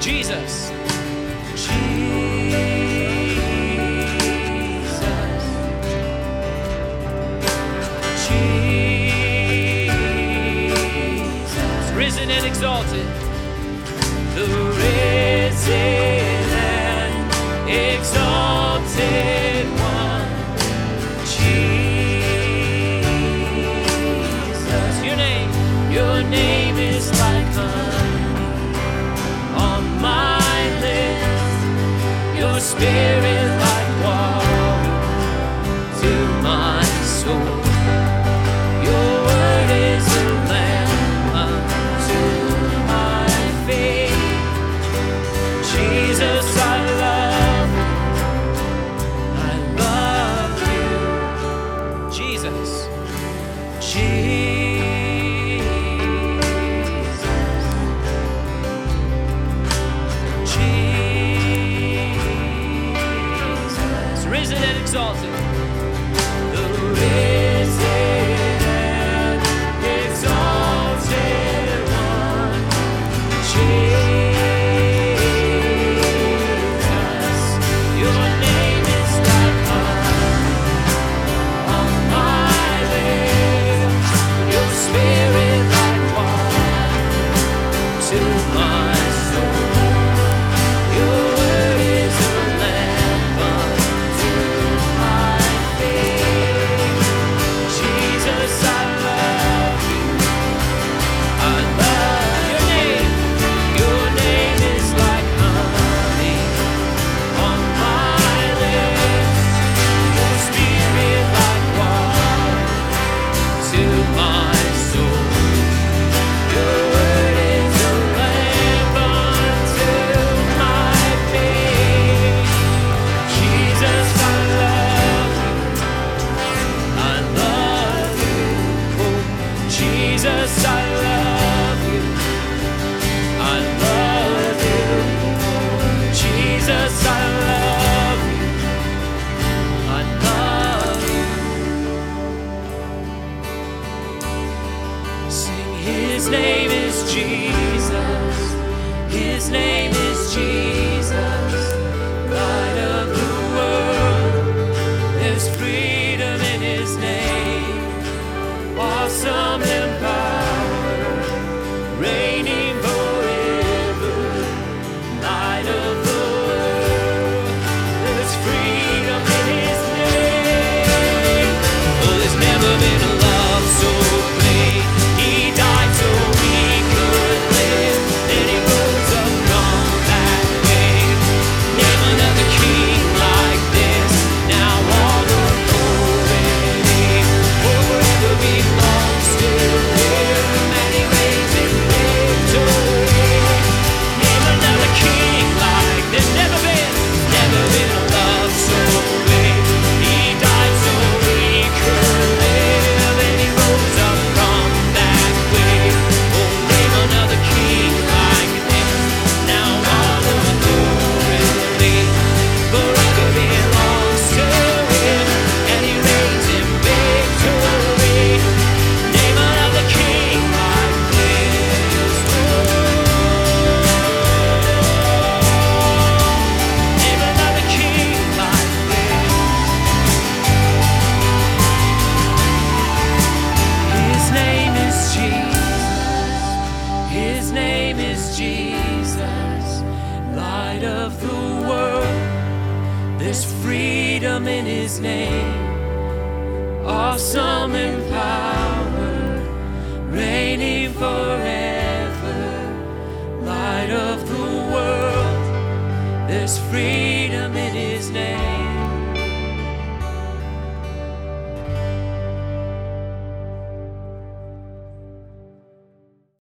Jesus. spirit. risen and exalted. The His name is Jesus. His name is Jesus. Name is Jesus, light of the world. There's freedom in His name, awesome in power, reigning forever, light of the world. There's freedom in His name.